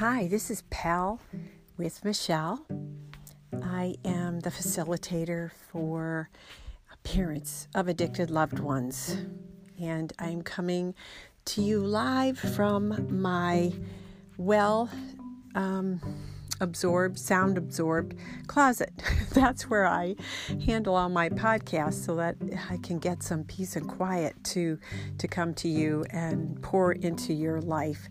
Hi, this is Pal with Michelle. I am the facilitator for parents of addicted loved ones, and I'm coming to you live from my well um, absorbed, sound absorbed closet. That's where I handle all my podcasts so that I can get some peace and quiet to to come to you and pour into your life.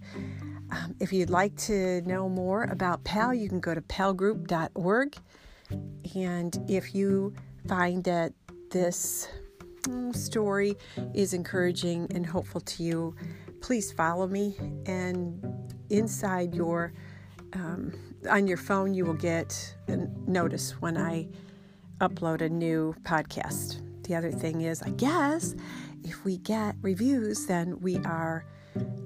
Um, if you'd like to know more about PAL, you can go to palgroup.org. And if you find that this mm, story is encouraging and hopeful to you, please follow me. And inside your um, on your phone, you will get a notice when I upload a new podcast. The other thing is, I guess, if we get reviews, then we are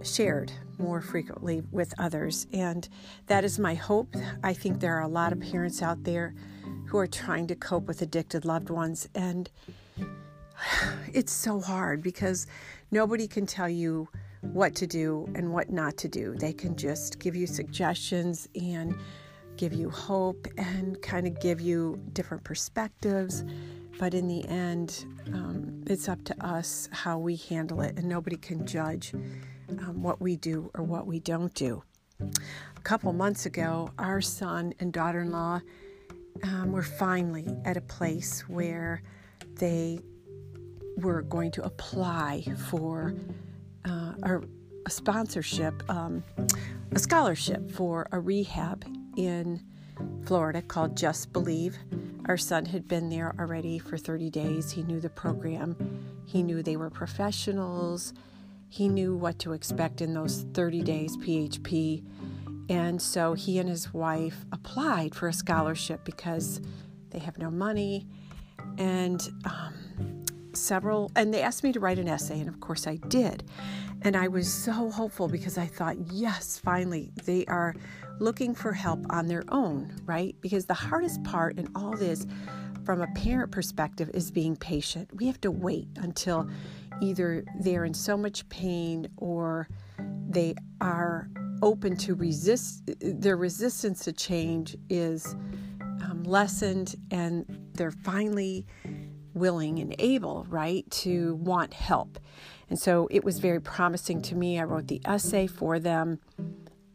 shared more frequently with others. And that is my hope. I think there are a lot of parents out there who are trying to cope with addicted loved ones. And it's so hard because nobody can tell you what to do and what not to do. They can just give you suggestions and give you hope and kind of give you different perspectives. But in the end, um, it's up to us how we handle it, and nobody can judge um, what we do or what we don't do. A couple months ago, our son and daughter in law um, were finally at a place where they were going to apply for uh, a, a, sponsorship, um, a scholarship for a rehab in Florida called Just Believe. Our son had been there already for 30 days. He knew the program, he knew they were professionals, he knew what to expect in those 30 days PHP. And so he and his wife applied for a scholarship because they have no money. And um, several, and they asked me to write an essay, and of course I did. And I was so hopeful because I thought, yes, finally, they are looking for help on their own, right? Because the hardest part in all this, from a parent perspective, is being patient. We have to wait until either they're in so much pain or they are open to resist, their resistance to change is um, lessened and they're finally willing and able, right, to want help. And so it was very promising to me. I wrote the essay for them,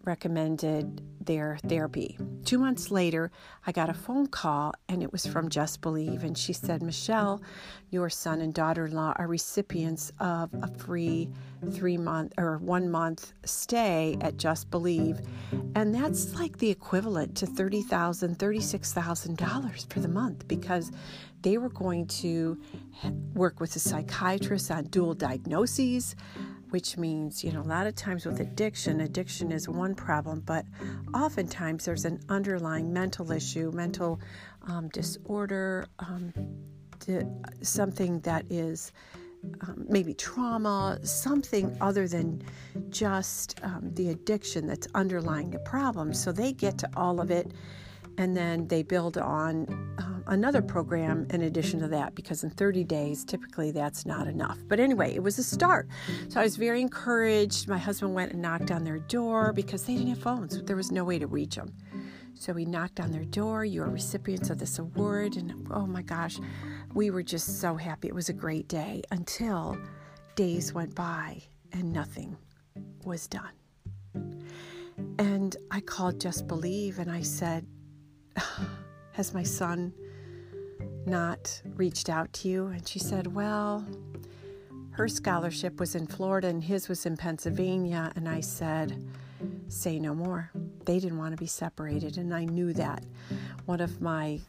recommended their therapy. Two months later, I got a phone call and it was from Just Believe. And she said, Michelle, your son and daughter in law are recipients of a free three month or one month stay at Just Believe. And that's like the equivalent to $30,000, $36,000 for the month because they were going to work with a psychiatrist on dual diagnoses which means, you know, a lot of times with addiction, addiction is one problem, but oftentimes there's an underlying mental issue, mental um, disorder, um, di- something that is um, maybe trauma, something other than just um, the addiction that's underlying the problem. So they get to all of it and then they build on um, another program in addition to that because in 30 days typically that's not enough. But anyway it was a start. So i was very encouraged. My husband went and knocked on their door because they didn't have phones. There was no way to reach them so we knocked on their door you are recipients of this award. And oh my gosh we were just so happy. It was a great day until days went by and nothing was done. And I called Just Believe and I said, Has my son not reached out to you? And she said, Well, her scholarship was in Florida and his was in Pennsylvania. And I said, Say no more. They didn't want to be separated. And I knew that. One of my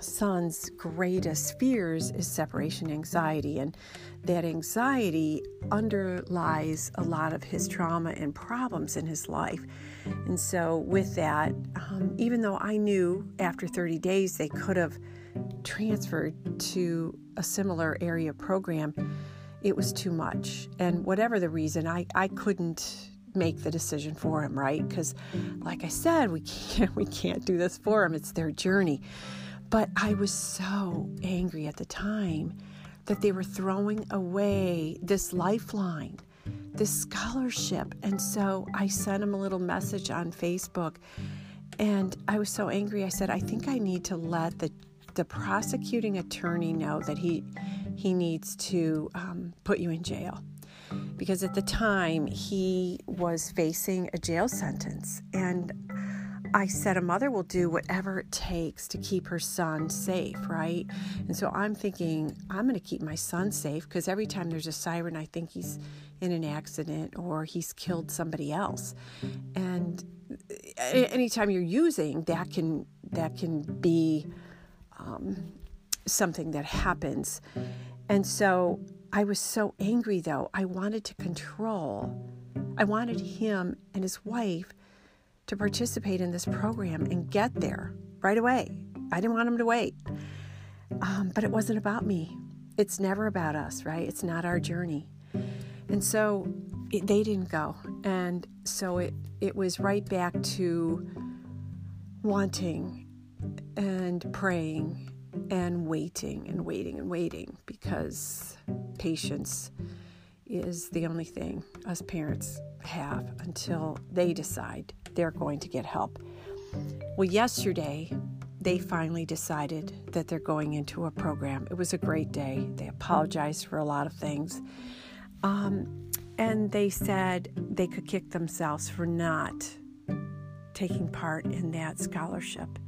son's greatest fears is separation anxiety, and that anxiety underlies a lot of his trauma and problems in his life. And so, with that, um, even though I knew after 30 days they could have transferred to a similar area program, it was too much. And whatever the reason, I, I couldn't make the decision for him, right? Because, like I said, we can't we can't do this for him. It's their journey. But I was so angry at the time that they were throwing away this lifeline this scholarship. And so I sent him a little message on Facebook and I was so angry. I said, I think I need to let the the prosecuting attorney know that he he needs to um, put you in jail because at the time he was facing a jail sentence and I said a mother will do whatever it takes to keep her son safe, right? And so I'm thinking I'm going to keep my son safe because every time there's a siren, I think he's in an accident or he's killed somebody else. And anytime you're using, that can that can be um, something that happens. And so I was so angry though. I wanted to control. I wanted him and his wife to participate in this program and get there right away. I didn't want him to wait. Um, but it wasn't about me. It's never about us, right? It's not our journey. And so it, they didn't go. And so it, it was right back to wanting and praying and waiting and waiting and waiting because patience is the only thing us parents have until they decide they're going to get help. Well, yesterday, they finally decided that they're going into a program. It was a great day. They apologized for a lot of things. Um, and they said they could kick themselves for not taking part in that scholarship.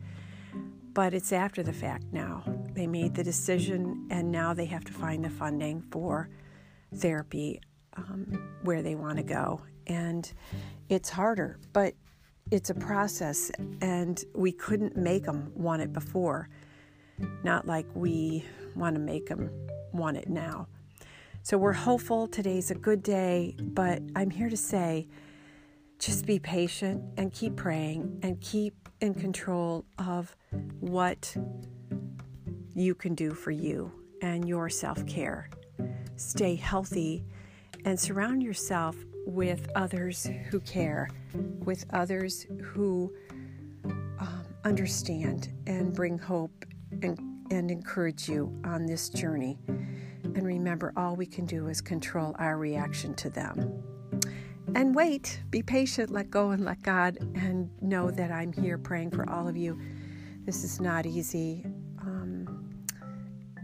But it's after the fact now. They made the decision, and now they have to find the funding for therapy um, where they want to go. And it's harder, but it's a process, and we couldn't make them want it before. Not like we want to make them want it now. So we're hopeful today's a good day, but I'm here to say just be patient and keep praying and keep in control of what you can do for you and your self care. Stay healthy and surround yourself with others who care, with others who um, understand and bring hope and, and encourage you on this journey. And remember, all we can do is control our reaction to them. And wait, be patient, let go and let God, and know that I'm here praying for all of you. This is not easy. Um,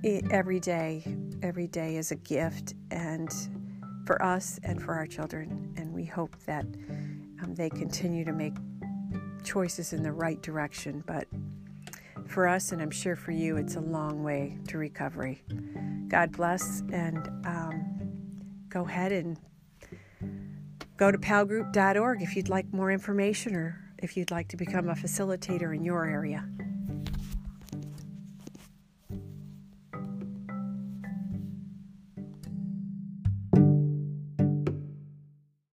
it, every day, every day is a gift, and for us and for our children. And we hope that um, they continue to make choices in the right direction. But for us, and I'm sure for you, it's a long way to recovery. God bless, and um, go ahead and Go to palgroup.org if you'd like more information or if you'd like to become a facilitator in your area.